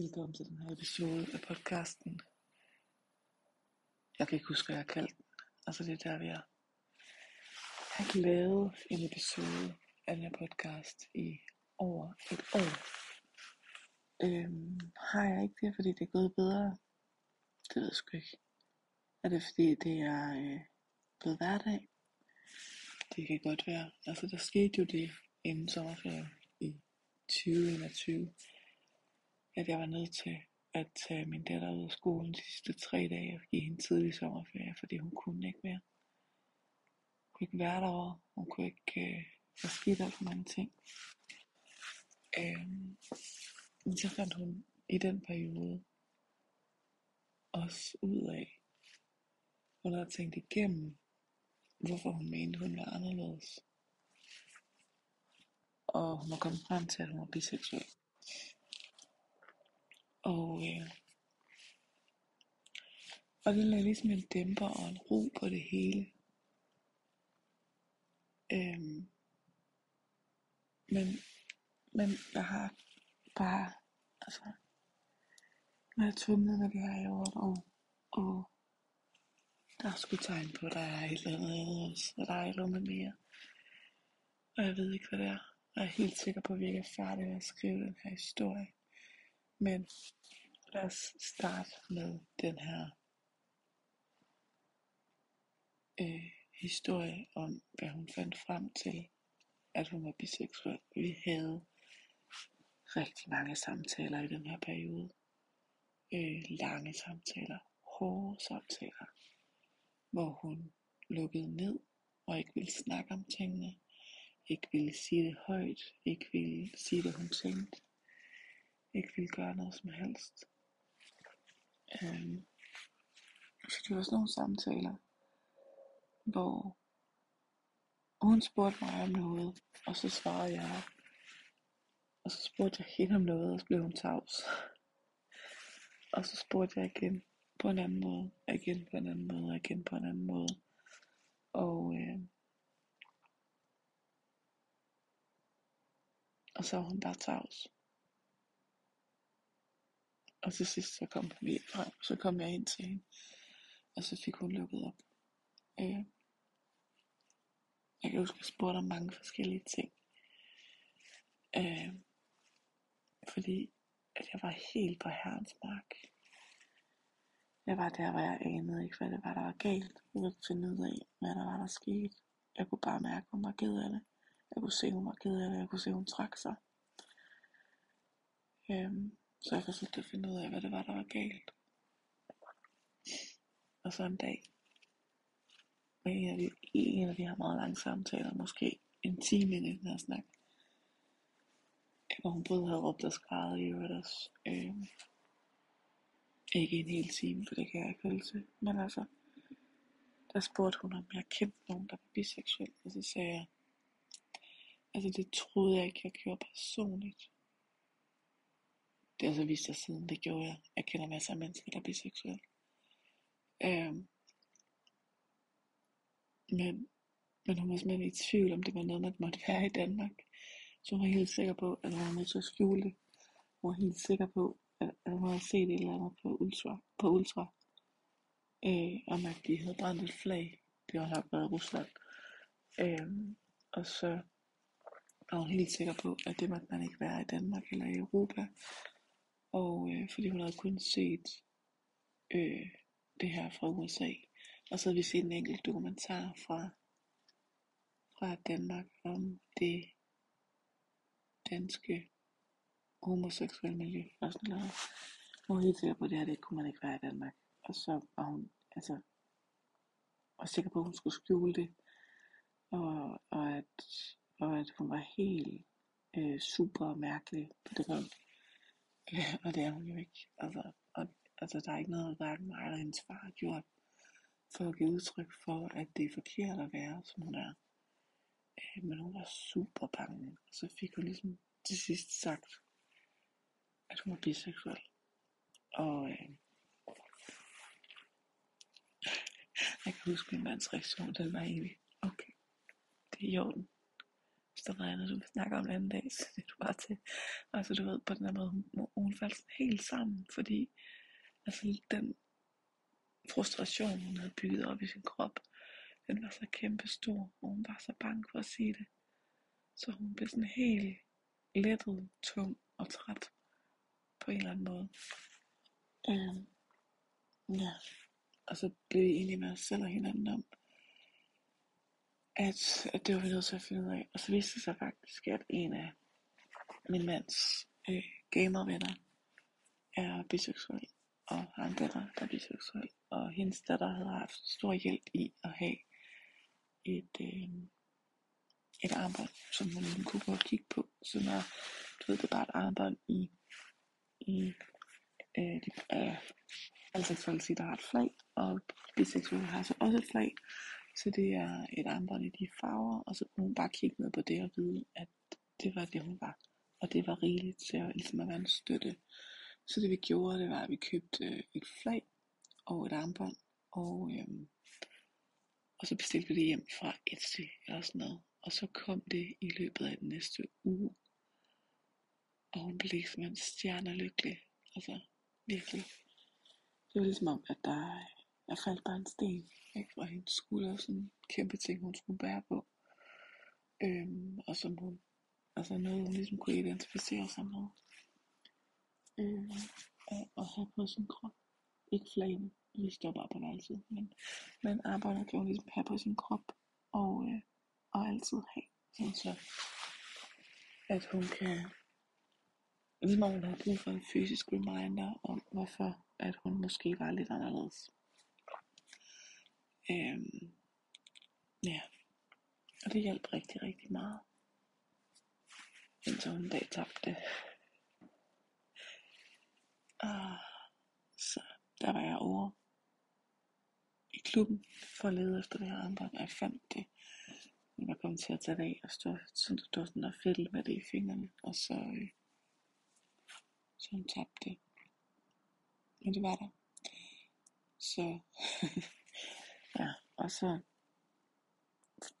Velkommen til den her episode af podcasten. Jeg kan ikke huske, hvad jeg har kaldt den. Altså det er der, vi er. Jeg har ikke lavet en episode af den her podcast i over et år. Øhm, har jeg ikke det, fordi det er gået bedre? Det ved jeg sgu ikke. Er det fordi, det er øh, blevet hverdag? Det kan godt være. Altså der skete jo det inden sommerferien i 2021 at jeg var nødt til at tage min datter ud af skolen de sidste tre dage og give hende tidlig sommerferie, fordi hun kunne ikke mere. Hun kunne ikke være derovre, hun kunne ikke øh, få skidt alt for mange ting. Øhm, men så fandt hun i den periode også ud af, hun havde tænkt igennem, hvorfor hun mente, hun var anderledes. Og hun var kommet frem til, at hun var biseksuel. Og, øh, og det lagde ligesom en dæmper og en ro på det hele. Øhm, men, men jeg har bare, altså, når jeg tumlet med det her i år, og, og der er sgu tegn på, at der er et eller andet også, og der er et eller andet mere. Og jeg ved ikke, hvad det er. Jeg er helt sikker på, at vi ikke er færdige med at skrive den her historie. Men lad os starte med den her øh, historie om, hvad hun fandt frem til, at hun var biseksuel. Vi havde rigtig mange samtaler i den her periode. Øh, lange samtaler, hårde samtaler, hvor hun lukkede ned og ikke ville snakke om tingene, ikke ville sige det højt, ikke ville sige det hun tænkte, ikke ville gøre noget som helst. Øhm, så det var sådan nogle samtaler, hvor hun spurgte mig om noget, og så svarede jeg. Og så spurgte jeg hende om noget, og så blev hun tavs. Og så spurgte jeg igen på en anden måde, og igen på en anden måde, og igen på en anden måde. Og, øh, og så var hun bare tavs. Og til sidst så kom vi frem, så kom jeg ind til hende, og så fik hun lukket op. Øh, jeg kan huske, at jeg spurgte om mange forskellige ting. Øh, fordi at jeg var helt på herrens mark. Jeg var der, hvor jeg anede ikke, hvad det var, der var galt. Jeg kunne finde ud af, hvad der var, der skete. Jeg kunne bare mærke, at hun var ked af det. Jeg kunne se, at hun var ked af det. Jeg kunne se, at hun trak sig. Øhm, så jeg forsøgte at finde ud af, hvad det var, der var galt. Og så en dag, med en af de, en af de her meget lange samtaler, måske en time ind i den her snak, hvor hun både havde råbt og skrevet i øvrigt også. Øh, ikke en hel time, for det kan jeg ikke holde til. Men altså, der spurgte hun, om jeg kendte nogen, der var biseksuel. Og så sagde jeg, altså det troede jeg ikke, jeg gjorde personligt. Det har så vist sig siden, det gjorde jeg. Jeg kender masser af mennesker, der er biseksuelle. Øhm, men, men hun var simpelthen i tvivl om, det var noget, man måtte være i Danmark. Så hun var helt sikker på, at hun var nødt til at skjule det. Hun var helt sikker på, at, hun havde set et eller andet på Ultra. På ultra øh, om at de havde brændt et flag. Det har nok været Rusland. Øh, og så var hun helt sikker på, at det måtte man ikke være i Danmark eller i Europa. Og øh, fordi hun havde kun set øh, det her fra USA. Og så havde vi set en enkelt dokumentar fra, fra Danmark om det danske homoseksuelle miljø. Og sådan noget. Hun var helt sikker på, at det her det kunne man ikke være i Danmark. Og så var hun altså, og sikker på, at hun skulle skjule det. Og, og, at, og at hun var helt øh, super mærkelig på det punkt. Og det er hun jo ikke. Altså, og, altså der er ikke noget, hverken mig eller hendes far har gjort, for at give udtryk for, at det er forkert at være, som hun er. Øh, men hun var super bange. Og så fik hun ligesom til sidst sagt, at hun var biseksuel. Og øh, jeg kan huske min mands reaktion, den var egentlig, okay, det er i orden er noget andet, du vil snakke om en anden dag, så det er du bare til. Altså du ved, på den her måde, hun, hun faldt sådan helt sammen, fordi altså den frustration, hun havde bygget op i sin krop, den var så kæmpe stor, og hun var så bange for at sige det. Så hun blev sådan helt lettet, tung og træt på en eller anden måde. Øhm, ja. Og så blev vi enige med os selv og hinanden om, at, at det var vi nødt til at finde ud af. Og så viste det sig faktisk, at en af min mands øh, gamervenner er biseksuel, og har en datter, der er biseksuel. Og hendes datter havde haft stor hjælp i at have et, øh, et armbånd, som hun kunne prøve at kigge på. Så når du ved, det er bare et armbånd i, i øh, de, øh, sige, der har et flag, og biseksuelle har så også et flag. Så det er et armbånd i de farver, og så kunne hun bare kigge ned på det og vide, at det var det, hun var. Og det var rigeligt til at, ligesom at være en støtte. Så det vi gjorde, det var, at vi købte øh, et flag og et armbånd, og, øhm, og så bestilte vi det hjem fra Etsy eller sådan noget. Og så kom det i løbet af den næste uge. Og hun blev simpelthen stjernelykkelig. Altså, virkelig. Det var ligesom om, at der, der faldt bare en sten væk fra hendes skulder. Sådan en kæmpe ting, hun skulle bære på. Øhm, og som hun, altså noget, hun ligesom kunne identificere sig med. Øhm, og, og have på sin krop. Ikke flagene, vi stopper på altid, men, men arbejder kan hun ligesom have på sin krop. Og, øh, og altid have. Sådan så, at hun kan Ligesom hun har brug for en fysisk reminder om, hvorfor at hun måske var lidt anderledes. Øhm, ja, og det hjalp rigtig, rigtig meget. Indtil hun en dag tabte. Og ah, så der var jeg over i klubben for at lede efter det her armbånd, og jeg fandt det. Jeg var til at tage det af og stå sådan, stod sådan og fælde med det i fingrene, og så øh, så hun tabte det. Men det var der. Så, og så,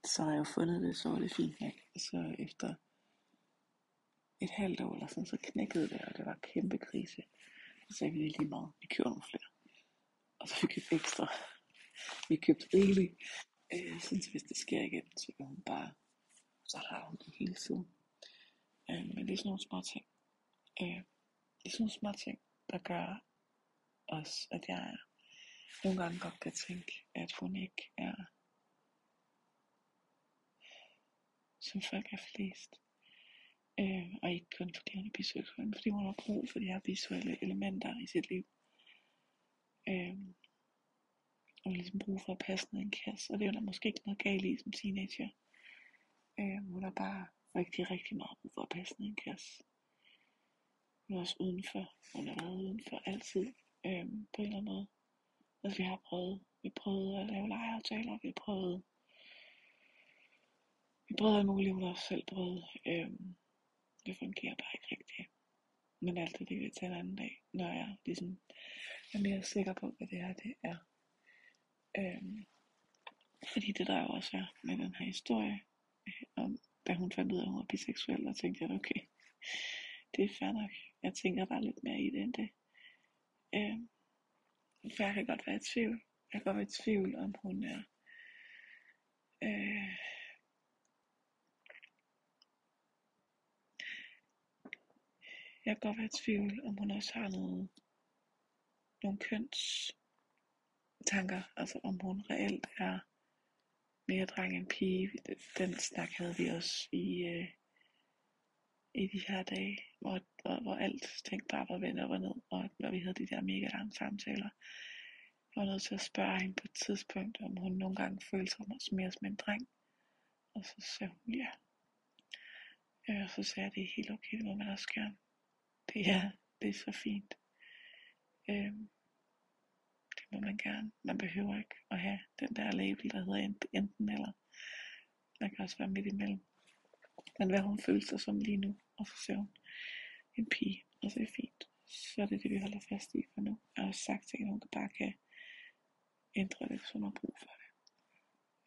så har jeg jo fundet det, så var det fint nok. Og så efter et halvt år eller sådan, så knækkede det, og det var kæmpe krise. Så sagde vi det lige meget, vi køber nogle flere. Og så fik vi ekstra. Vi købte rigeligt. Øh, sådan, så hvis det sker igen, så kan hun bare, så har hun det hele tiden. Øh, men det er sådan nogle små ting. Øh, det er sådan nogle små ting, der gør også, at jeg er nogle gange godt kan tænke, at hun ikke er, som folk er flest. Øh, og ikke kun fordi hun er biseksuel, men fordi hun har brug for de her visuelle elementer i sit liv. Øh, og ligesom brug for at passe ned i en kasse, og det er der måske ikke noget galt i som teenager. Øh, hun har bare rigtig, rigtig meget brug for at passe ned i en kasse Hun er også udenfor. Hun har været udenfor altid øh, på en eller anden måde hvad vi har prøvet, vi prøvede at lave legeaftaler, vi prøvede, vi prøvede alt muligt, hun også selv prøvede. Øhm, det fungerer bare ikke rigtigt. Men alt det, det kan vi tage en anden dag, når jeg ligesom er mere sikker på, hvad det her det er. Øhm, fordi det der jo også er med den her historie, øh, om da hun fandt ud af, at hun var biseksuel, og tænkte jeg, okay, det er fair nok. Jeg tænker bare lidt mere i det end det. Øhm, for jeg kan godt være i tvivl. Jeg kan godt være i tvivl, om hun er... Øh, jeg kan godt være i tvivl, om hun også har noget, nogle køns tanker, altså om hun reelt er mere dreng end pige. Den snak havde vi også i, øh, i de her dage, hvor, hvor, hvor alt tænkte bare var vendt op og ned, og når vi havde de der mega lange samtaler. Jeg var nødt til at spørge hende på et tidspunkt, om hun nogle gange følte sig mere som en dreng. Og så sagde hun ja. Og så sagde jeg, det er helt okay, det må man også gerne. Det er, det er så fint. Øhm, det må man gerne. Man behøver ikke at have den der label, der hedder enten eller. Man kan også være midt imellem. Men hvad hun føler sig som lige nu, og så ser hun en pige, og så er det fint. Så er det det, vi holder fast i for nu. Jeg har sagt til hende, hun bare kan ændre det, hvis hun har brug for det.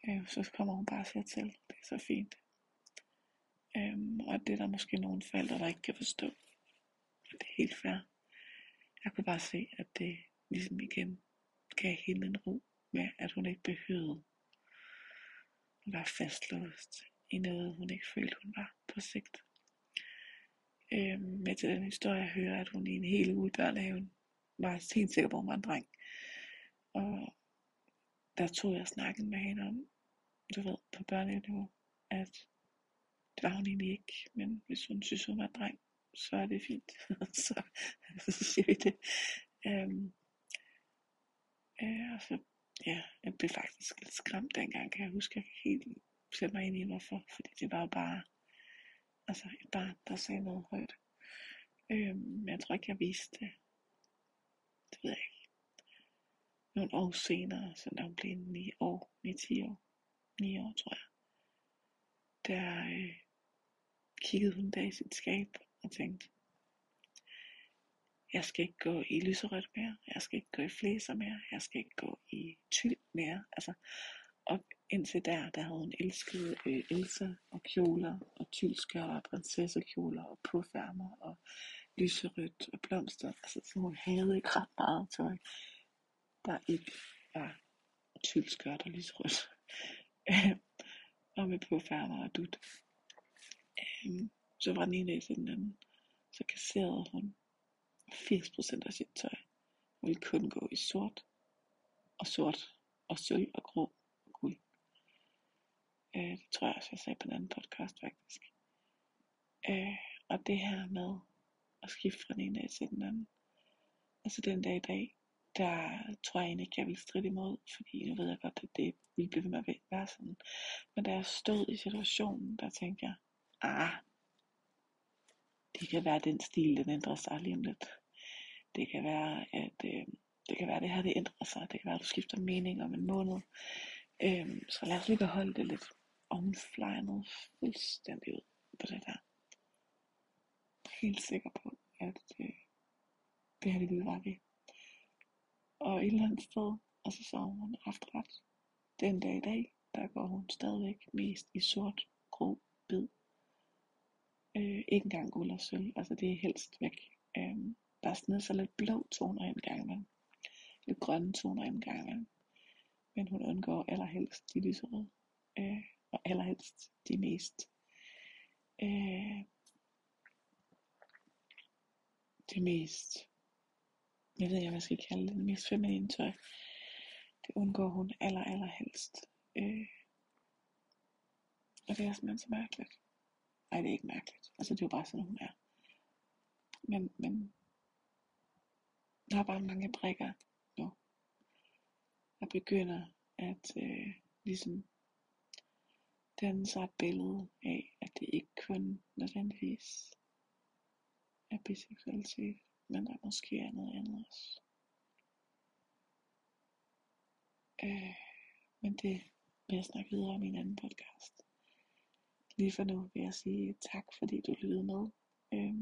Øh, så kommer hun bare sig til. Det er så fint. Øhm, og det er der måske nogle forældre, der ikke kan forstå. Det er helt fair. Jeg kunne bare se, at det ligesom igen gav hende en ro med, at hun ikke behøvede at være fastlåst i noget, hun ikke følte, hun var på sigt. Øh, med til den historie, jeg hører, at hun i en hel uge i børnehaven var helt sikker på, at hun var en dreng. Og der tog jeg snakken med hende om, du ved, på børneniveau, at det var hun egentlig ikke, men hvis hun synes, hun var en dreng, så er det fint. så, så siger vi det. Øhm, øh, og så, ja, jeg blev faktisk lidt skræmt dengang, kan jeg huske. Jeg kan helt sætte mig ind i, hvorfor. Fordi det var jo bare, altså et barn, der sagde noget højt. Øh, men jeg tror ikke, jeg viste det. Det ved jeg ikke. Nogle år senere, så da hun blev 9 år, 9-10 år, 9 år tror jeg, der øh, kiggede hun der i sit skab og tænkte, jeg skal ikke gå i lyserødt mere, jeg skal ikke gå i flæser mere, jeg skal ikke gå i tyld mere. Altså, op indtil der, der havde hun elsket øh, Elsa og kjoler og tylskørter og prinsessekjoler og påfærmer og lyserødt og blomster. Altså, så hun havde ikke ret meget tøj, der ikke var tyldskørt og lyserødt. og med påfærmer og dut. Øhm, så var den ene dag til den anden, så kasserede hun 80% af sit tøj. Hun ville kun gå i sort og sort og sølv og grå. Øh, det tror jeg også, jeg sagde på en anden podcast faktisk. Øh, og det her med at skifte fra den ene dag til den anden. Altså den dag i dag, der tror jeg egentlig ikke, jeg ville stride imod, fordi nu ved jeg godt, at det ville blive ved med at være sådan. Men da jeg stod i situationen, der tænkte jeg, ah, det kan være, at den stil, den ændrer sig lige om lidt. Det kan være, at øh, det kan være, at det her det ændrer sig. Det kan være, at du skifter mening om en måned. Øh, så lad os lige beholde det lidt. Og hun flejnede fuldstændig ud på det der. Helt sikker på, at øh, det her det var vi. Og et eller andet sted, og så så hun haft ret. Den dag i dag, der går hun stadigvæk mest i sort, grå, hvid Øh, ikke engang guld og sølv, altså det er helst væk. Øh, der er sådan så lidt blå toner en gang imellem. Lidt grønne toner en gang imellem. Men hun undgår allerhelst de lyserøde. Øh, allerhelst de mest øh, det mest jeg ved ikke, hvad jeg skal kalde det, det mest feminine tøj. Det undgår hun aller, allerhelst. Øh, og det er simpelthen så mærkeligt. Nej, det er ikke mærkeligt. Altså, det er jo bare sådan, hun er. Men, men der er bare mange brækker nu. Jeg begynder at øh, ligesom danne sig et billede af, at det ikke kun nødvendigvis er biseksualitet, men der måske er noget andet også. Øh, men det vil jeg snakke videre om i en anden podcast. Lige for nu vil jeg sige tak, fordi du lyttede med. Øh,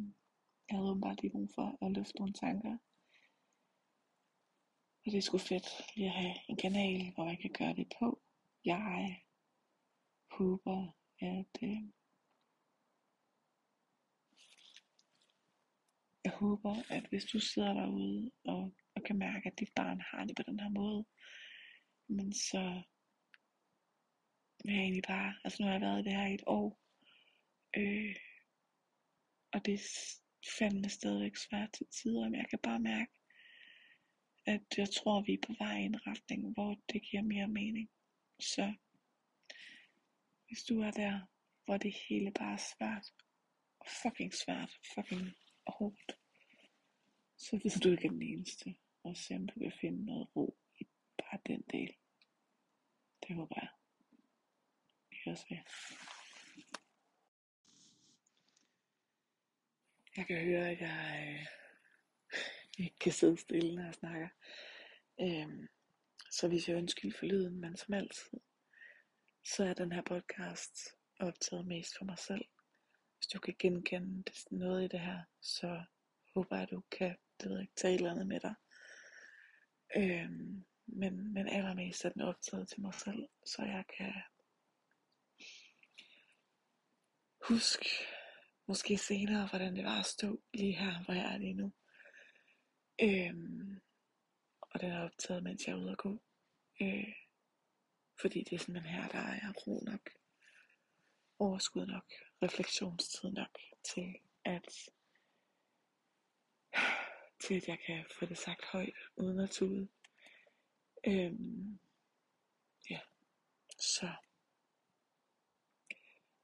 jeg havde bare lige brug for at løfte nogle tanker. Og det er sgu fedt lige at have en kanal, hvor jeg kan gøre det på. Jeg håber, at øh, jeg håber, at hvis du sidder derude og, og kan mærke, at dit barn har det på den her måde, men så vil jeg egentlig bare, altså nu har jeg været i det her i et år, øh, og det er fandme stadigvæk svært til tider, men jeg kan bare mærke, at jeg tror, vi er på vej i en retning, hvor det giver mere mening. Så hvis du er der, hvor det hele bare er svært, fucking svært, fucking hårdt, så ved du ikke den eneste, og se om du kan finde noget ro i bare den del. Det håber jeg høres ved. Jeg kan høre, at jeg øh, ikke kan sidde stille, når jeg snakker. Øhm, så hvis jeg ønsker for lyden, men som altid, så er den her podcast optaget mest for mig selv. Hvis du kan genkende noget i det her, så håber jeg, at du kan det ved jeg ikke, tage et eller andet med dig. Øhm, men, men allermest er den optaget til mig selv, så jeg kan huske måske senere, hvordan det var at stå lige her, hvor jeg er lige nu. Øhm, og den er optaget, mens jeg er ude at gå. Øh, fordi det er simpelthen her, der er ro nok, overskud nok, refleksionstid nok til at, til at jeg kan få det sagt højt, uden at tude. Øhm, ja, så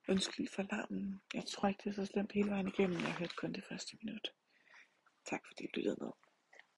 undskyld for larmen. Jeg tror ikke, det er så slemt hele vejen igennem. Jeg hørte kun det første minut. Tak fordi du lyttede med.